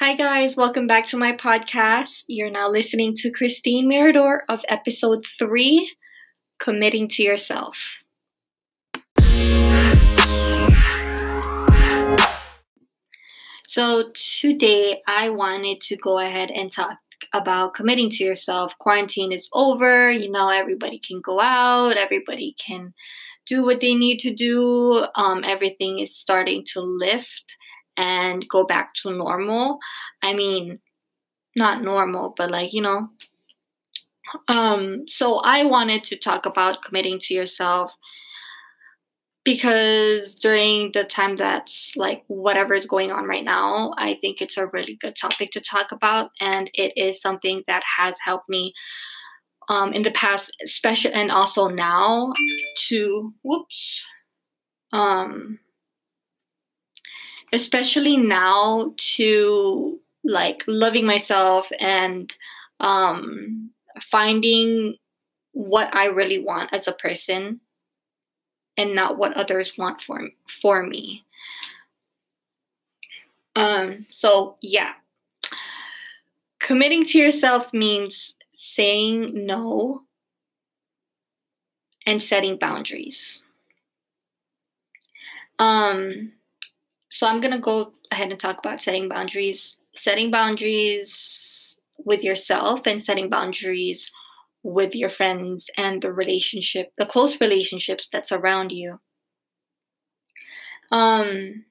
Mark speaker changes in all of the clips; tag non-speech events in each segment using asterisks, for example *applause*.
Speaker 1: Hi, guys. Welcome back to my podcast. You're now listening to Christine Mirador of episode three Committing to Yourself. So, today I wanted to go ahead and talk about committing to yourself. Quarantine is over. You know, everybody can go out, everybody can do what they need to do. Um, everything is starting to lift and go back to normal. I mean, not normal, but like, you know. Um, so I wanted to talk about committing to yourself because during the time that's like whatever is going on right now, I think it's a really good topic to talk about, and it is something that has helped me um, in the past, especially and also now to whoops, um, especially now to like loving myself and um, finding what I really want as a person and not what others want for for me. Um so yeah. Committing to yourself means saying no and setting boundaries. Um so I'm going to go ahead and talk about setting boundaries. Setting boundaries with yourself and setting boundaries with your friends and the relationship, the close relationships that surround you. Um,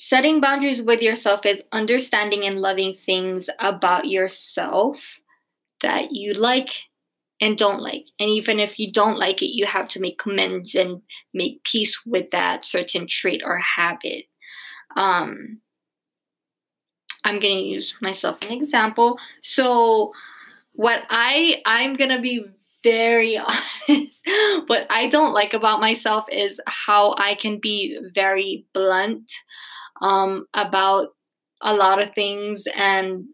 Speaker 1: setting boundaries with yourself is understanding and loving things about yourself that you like and don't like. And even if you don't like it, you have to make amends and make peace with that certain trait or habit. Um, I'm going to use myself an example. So, what I I'm going to be very *laughs* honest. what I don't like about myself is how I can be very blunt um, about a lot of things, and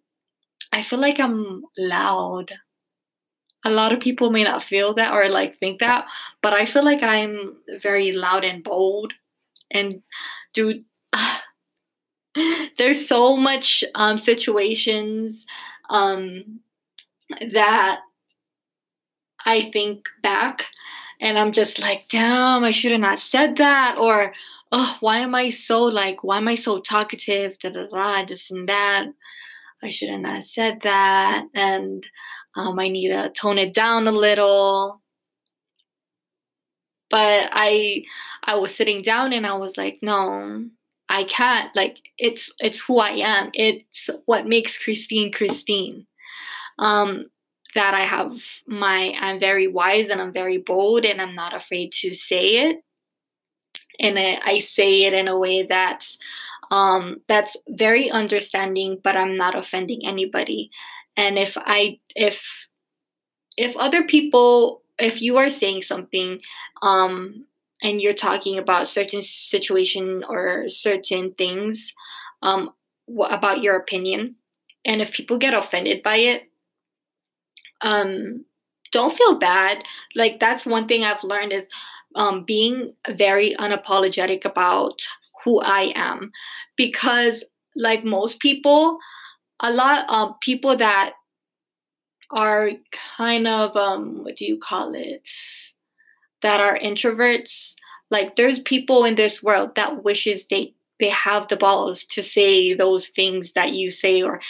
Speaker 1: I feel like I'm loud. A lot of people may not feel that or like think that, but I feel like I'm very loud and bold. And dude, *sighs* *laughs* there's so much um, situations um, that I think back and I'm just like, damn, I should have not said that. Or, oh, why am I so like, why am I so talkative? Da da da, this and that. I should have not said that. And um, I need to tone it down a little. But I, I was sitting down and I was like, no, I can't like it's it's who I am. It's what makes Christine Christine. Um that I have my I'm very wise and I'm very bold and I'm not afraid to say it. And I, I say it in a way that's um that's very understanding but I'm not offending anybody. And if I if if other people if you are saying something um and you're talking about certain situation or certain things um, about your opinion and if people get offended by it um, don't feel bad. Like that's one thing i've learned is um, being very unapologetic about who i am. Because like most people a lot of people that are kind of um what do you call it that are introverts like there's people in this world that wishes they they have the balls to say those things that you say or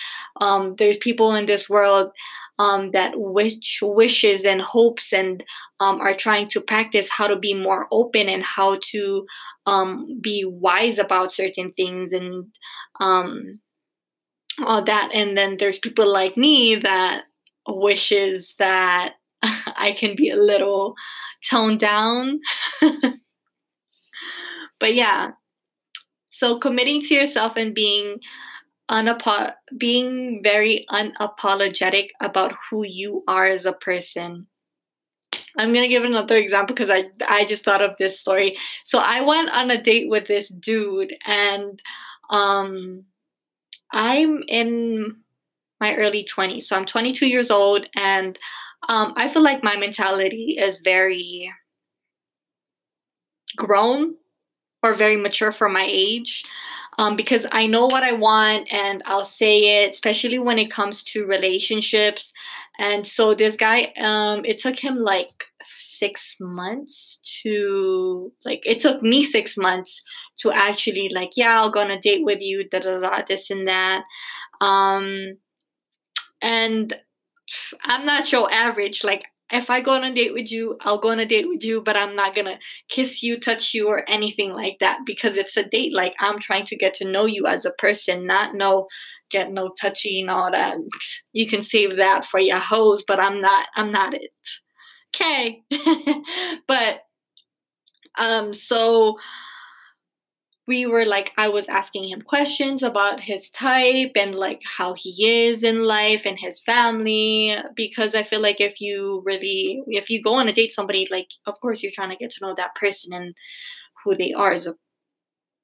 Speaker 1: um, there's people in this world um, that wish wishes and hopes and um, are trying to practice how to be more open and how to um, be wise about certain things and um, all that. And then there's people like me that wishes that I can be a little toned down. *laughs* but yeah. So committing to yourself and being unapo- being very unapologetic about who you are as a person. I'm gonna give another example because I I just thought of this story. So I went on a date with this dude, and um, I'm in my early 20s. So I'm 22 years old, and um, I feel like my mentality is very grown or very mature for my age. um, because I know what I want and I'll say it, especially when it comes to relationships. And so this guy, um, it took him like six months to like it took me six months to actually like yeah I'll go on a date with you da da da this and that um and I'm not so average like if I go on a date with you, I'll go on a date with you, but I'm not gonna kiss you, touch you, or anything like that because it's a date. Like I'm trying to get to know you as a person, not no get no touchy and all that. You can save that for your hoes, but I'm not. I'm not it. Okay, *laughs* but um, so we were like I was asking him questions about his type and like how he is in life and his family because I feel like if you really if you go on a date somebody like of course you're trying to get to know that person and who they are as a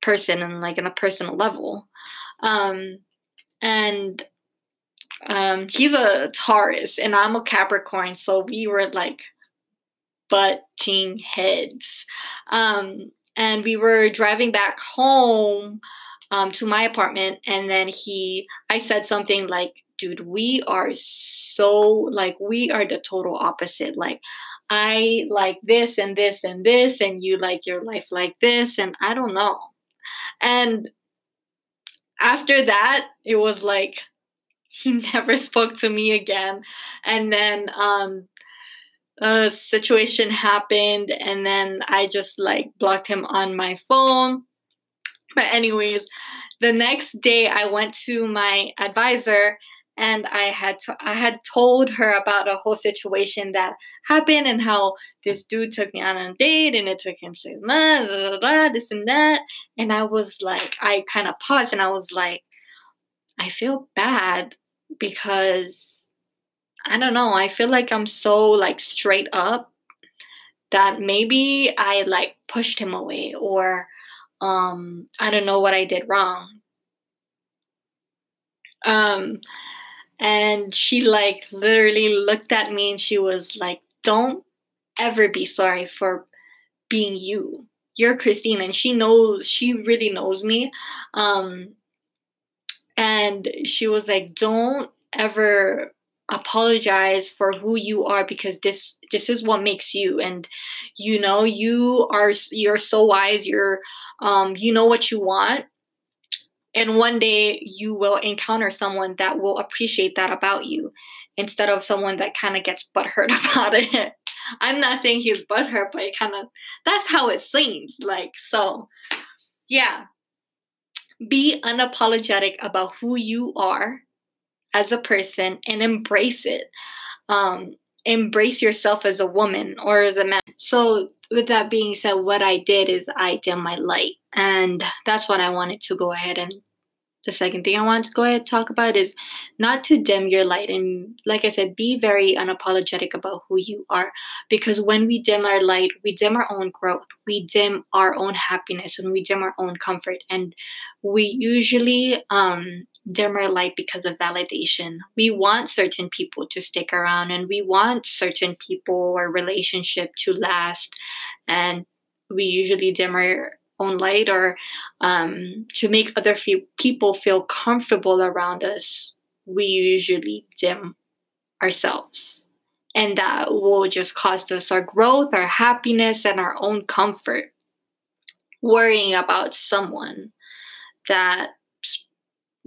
Speaker 1: person and like in a personal level. Um and um he's a Taurus and I'm a Capricorn so we were like butting heads. Um and we were driving back home um, to my apartment and then he i said something like dude we are so like we are the total opposite. Like i like this and this and this and you like your life like this and i don't know. And after that it was like *laughs* he never spoke to me again. And then um a situation happened and then I just like blocked him on my phone. But anyways, the next day I went to my advisor and I had to, I had told her about a whole situation that happened and how this dude took me on a date and it took him six months, this and that. And I was like, I kind of paused and I was like, I feel bad because I don't know. I feel like I'm so like straight up that maybe I like pushed him away or um I don't know what I did wrong. Um and she like literally looked at me and she was like, "Don't ever be sorry for being you. You're Christine and she knows, she really knows me." Um and she was like, "Don't ever apologize for who you are because this this is what makes you. And you know you are you're so wise. You're um you know what you want. And one day you will encounter someone that will appreciate that about you instead of someone that kind of gets butthurt *laughs* about it. I'm not saying he's butthurt but it kind of that's how it seems. Like so yeah. Be unapologetic about who you are as a person and embrace it. Um, embrace yourself as a woman or as a man. So, with that being said, what I did is I dim my light, and that's what I wanted to go ahead and. The second thing I want to go ahead and talk about is not to dim your light. And like I said, be very unapologetic about who you are. Because when we dim our light, we dim our own growth, we dim our own happiness, and we dim our own comfort. And we usually um, dimmer light because of validation. We want certain people to stick around and we want certain people or relationship to last. And we usually dim our own light or um, to make other fe- people feel comfortable around us. We usually dim ourselves. And that will just cost us our growth, our happiness, and our own comfort. Worrying about someone that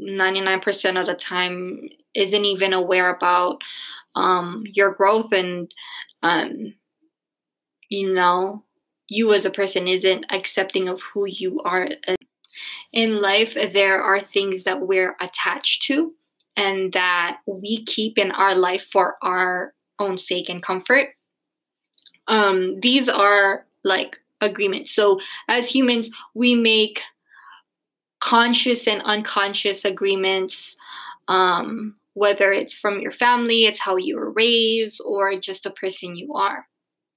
Speaker 1: 99% of the time isn't even aware about um, your growth and um, you know you as a person isn't accepting of who you are. In life there are things that we're attached to and that we keep in our life for our own sake and comfort. Um, these are like agreements. So as humans we make conscious and unconscious agreements, um, whether it's from your family, it's how you were raised, or just a person you are.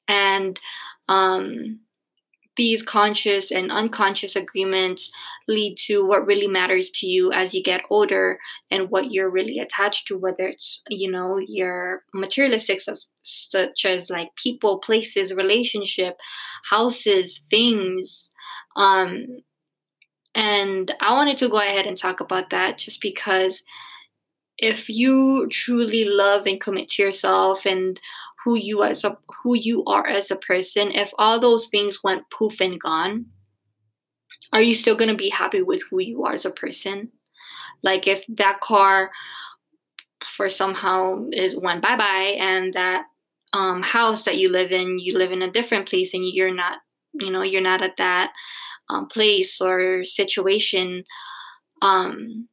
Speaker 1: And um, these conscious and unconscious agreements lead to what really matters to you as you get older and what you're really attached to whether it's you know your materialistic such as like people places relationship houses things um And I wanted to go ahead and talk about that just because if you truly love and commit to yourself and who you as a who you are as a person, if all those things went poof and gone, are you still going to be happy with who you are as a person? Like if that car for somehow is went bye bye and that um, house that you live in, you live in a different place and you're not, you know, you're not at that um, place or situation. Um,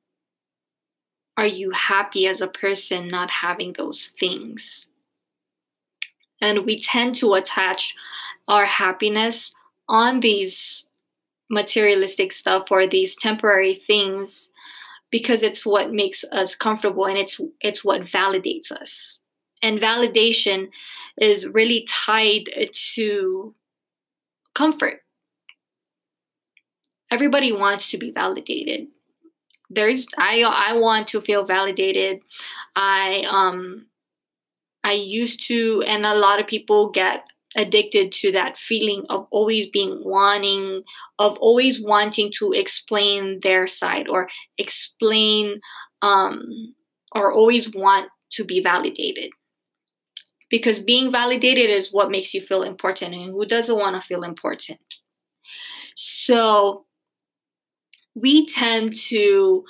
Speaker 1: are you happy as a person not having those things? And we tend to attach our happiness on these materialistic stuff or these temporary things because it's what makes us comfortable and it's it's what validates us and validation is really tied to comfort everybody wants to be validated. There's i i want to feel validated. I um i used to and a lot of people get addicted to that feeling of always being wanting of always wanting to explain their side or explain um or always want to be validated. Because being validated is what makes you feel important and who doesn't want to feel important? So we tend to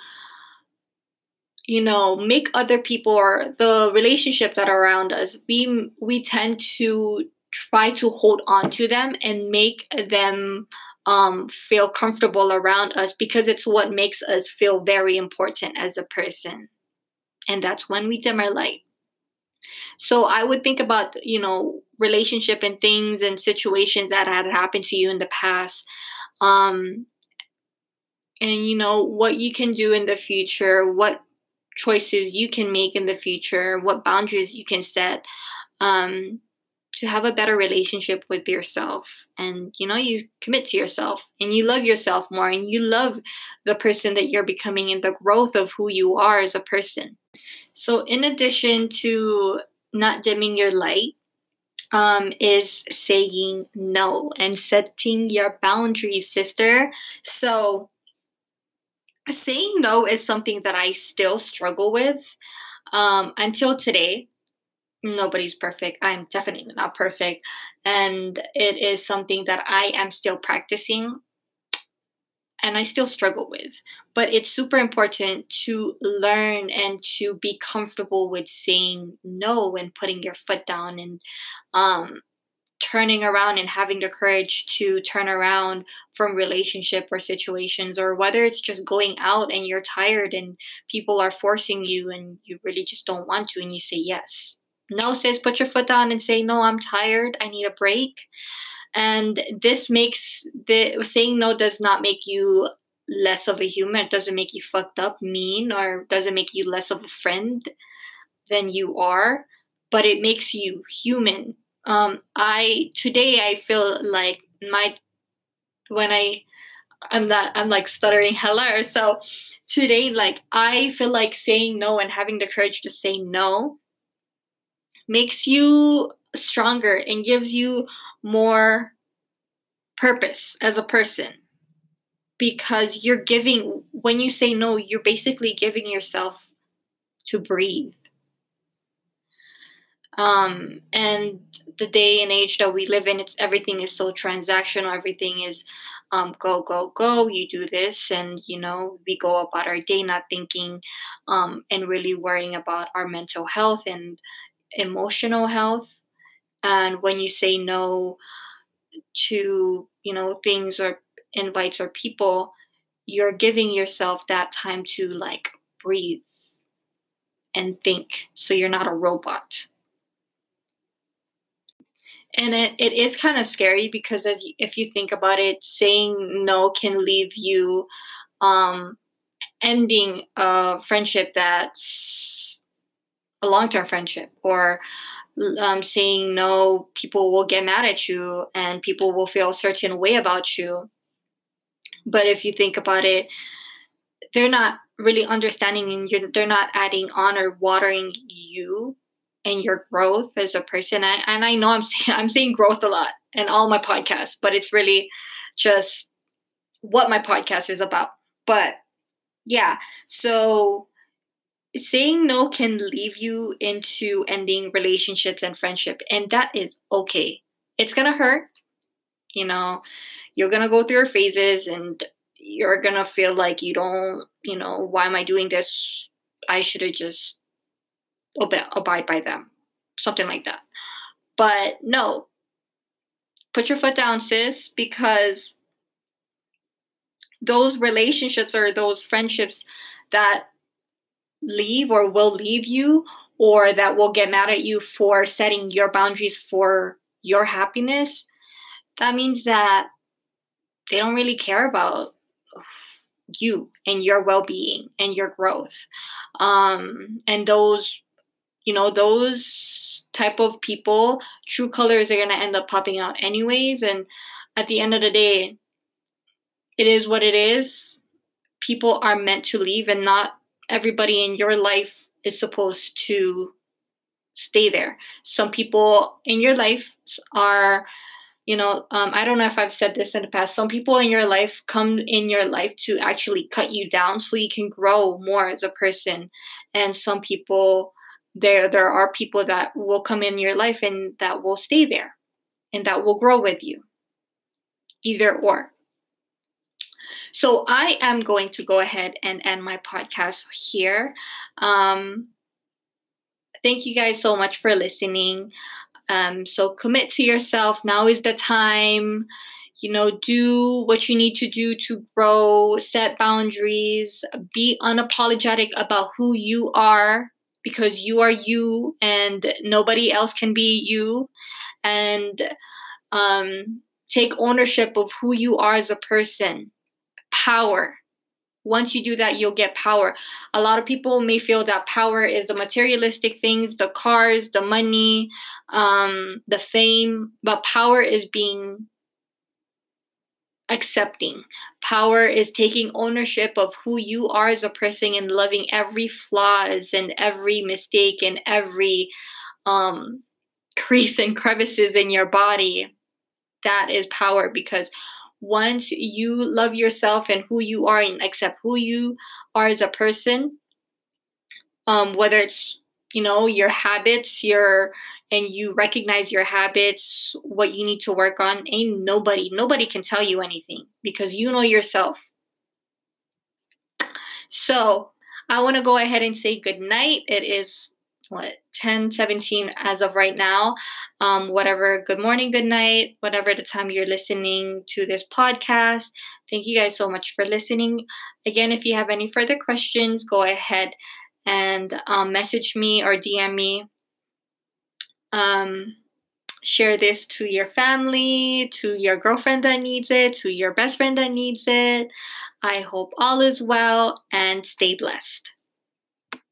Speaker 1: you know make other people or the relationship that are around us we we tend to try to hold on to them and make them um, feel comfortable around us because it's what makes us feel very important as a person. And that's when we dim our light. So i would think about you know relationship and things and situations that had happened to you in the past. Um, and you know what you can do in the future what choices you can make in the future what boundaries you can set um, to have a better relationship with yourself. And you know you commit to yourself and you love yourself more and you love the person that you're becoming and the growth of who you are as a person. So in addition to not dimming your light um, is saying no and setting your boundaries sister. So saying no is something that I still struggle with um, until today. Nobody's perfect. I'm definitely not perfect. And it is something that I am still practicing and I still struggle with. But it's super important to learn and to be comfortable with saying no and putting your foot down and um, turning around and having the courage to turn around from relationship or situations or whether it's just going out and you're tired and people are forcing you and you really just don't want to and you say yes. No says put your foot down and say no i'm tired. I need a break. And this makes the saying no does not make you less of a human. It doesn't make you fucked up mean or doesn't make you less of a friend than you are but it makes you human um, I today I feel like my when I I'm not I'm like stuttering hello. So today like I feel like saying no and having the courage to say no makes you stronger and gives you more purpose as a person because you're giving when you say no you're basically giving yourself to breathe um, and the day and age that we live in, it's everything is so transactional. Everything is um, go, go, go. You do this, and you know we go about our day not thinking um, and really worrying about our mental health and emotional health. And when you say no to you know things or invites or people, you're giving yourself that time to like breathe and think, so you're not a robot and it, it is kind of scary because as if you think about it saying no can leave you um, ending a friendship that's a long-term friendship or um, saying no people will get mad at you and people will feel a certain way about you. But if you think about it they're not really understanding and they're not adding on or watering you and your growth as a person. I, and I know I'm *laughs* saying I'm saying growth a lot in all my podcasts, but it's really just what my podcast is about. But yeah, so saying no can leave you into ending relationships and friendship, and that is okay. It's gonna hurt, you know, you're gonna go through your phases and you're gonna feel like you don't, you know, why am I doing this? I should have just obey, abide by them, something like that. But no, put your foot down, sis, because those relationships or those friendships that leave or will leave you or that will get mad at you for setting your boundaries for your happiness, that means that they don't really care about you and your well-being and your growth. Um, and those you know those type of people true colors are going to end up popping out anyways and at the end of the day it is what it is. People are meant to leave and not everybody in your life is supposed to stay there. Some people in your life are you know um, i don't know if i've said this in the past some people in your life come in your life to actually cut you down so you can grow more as a person and some people there there are people that will come in your life and that will stay there and that will grow with you. Either or. So i am going to go ahead and end my podcast here. Um, thank you guys so much for listening. Um, so commit to yourself. Now is the time. You know, do what you need to do to grow, set boundaries, be unapologetic about who you are because you are you and nobody else can be you. And um, take ownership of who you are as a person. Power once you do that, you'll get power. A lot of people may feel that power is the materialistic things, the cars, the money, um, the fame, but power is being accepting. Power is taking ownership of who you are as a person and loving every flaws and every mistake and every um, crease and crevices in your body. That is power because once you love yourself and who you are and accept who you are as a person um, whether it's you know your habits your and you recognize your habits what you need to work on ain't nobody nobody can tell you anything because you know yourself. So i want to go ahead and say good night. It is what 10 17 as of right now. Um, whatever good morning good night whatever the time you're listening to this podcast. Thank you guys so much for listening. Again if you have any further questions go ahead and um, message me or dm me um, share this to your family to your girlfriend that needs it to your best friend that needs it. I hope all is well and stay blessed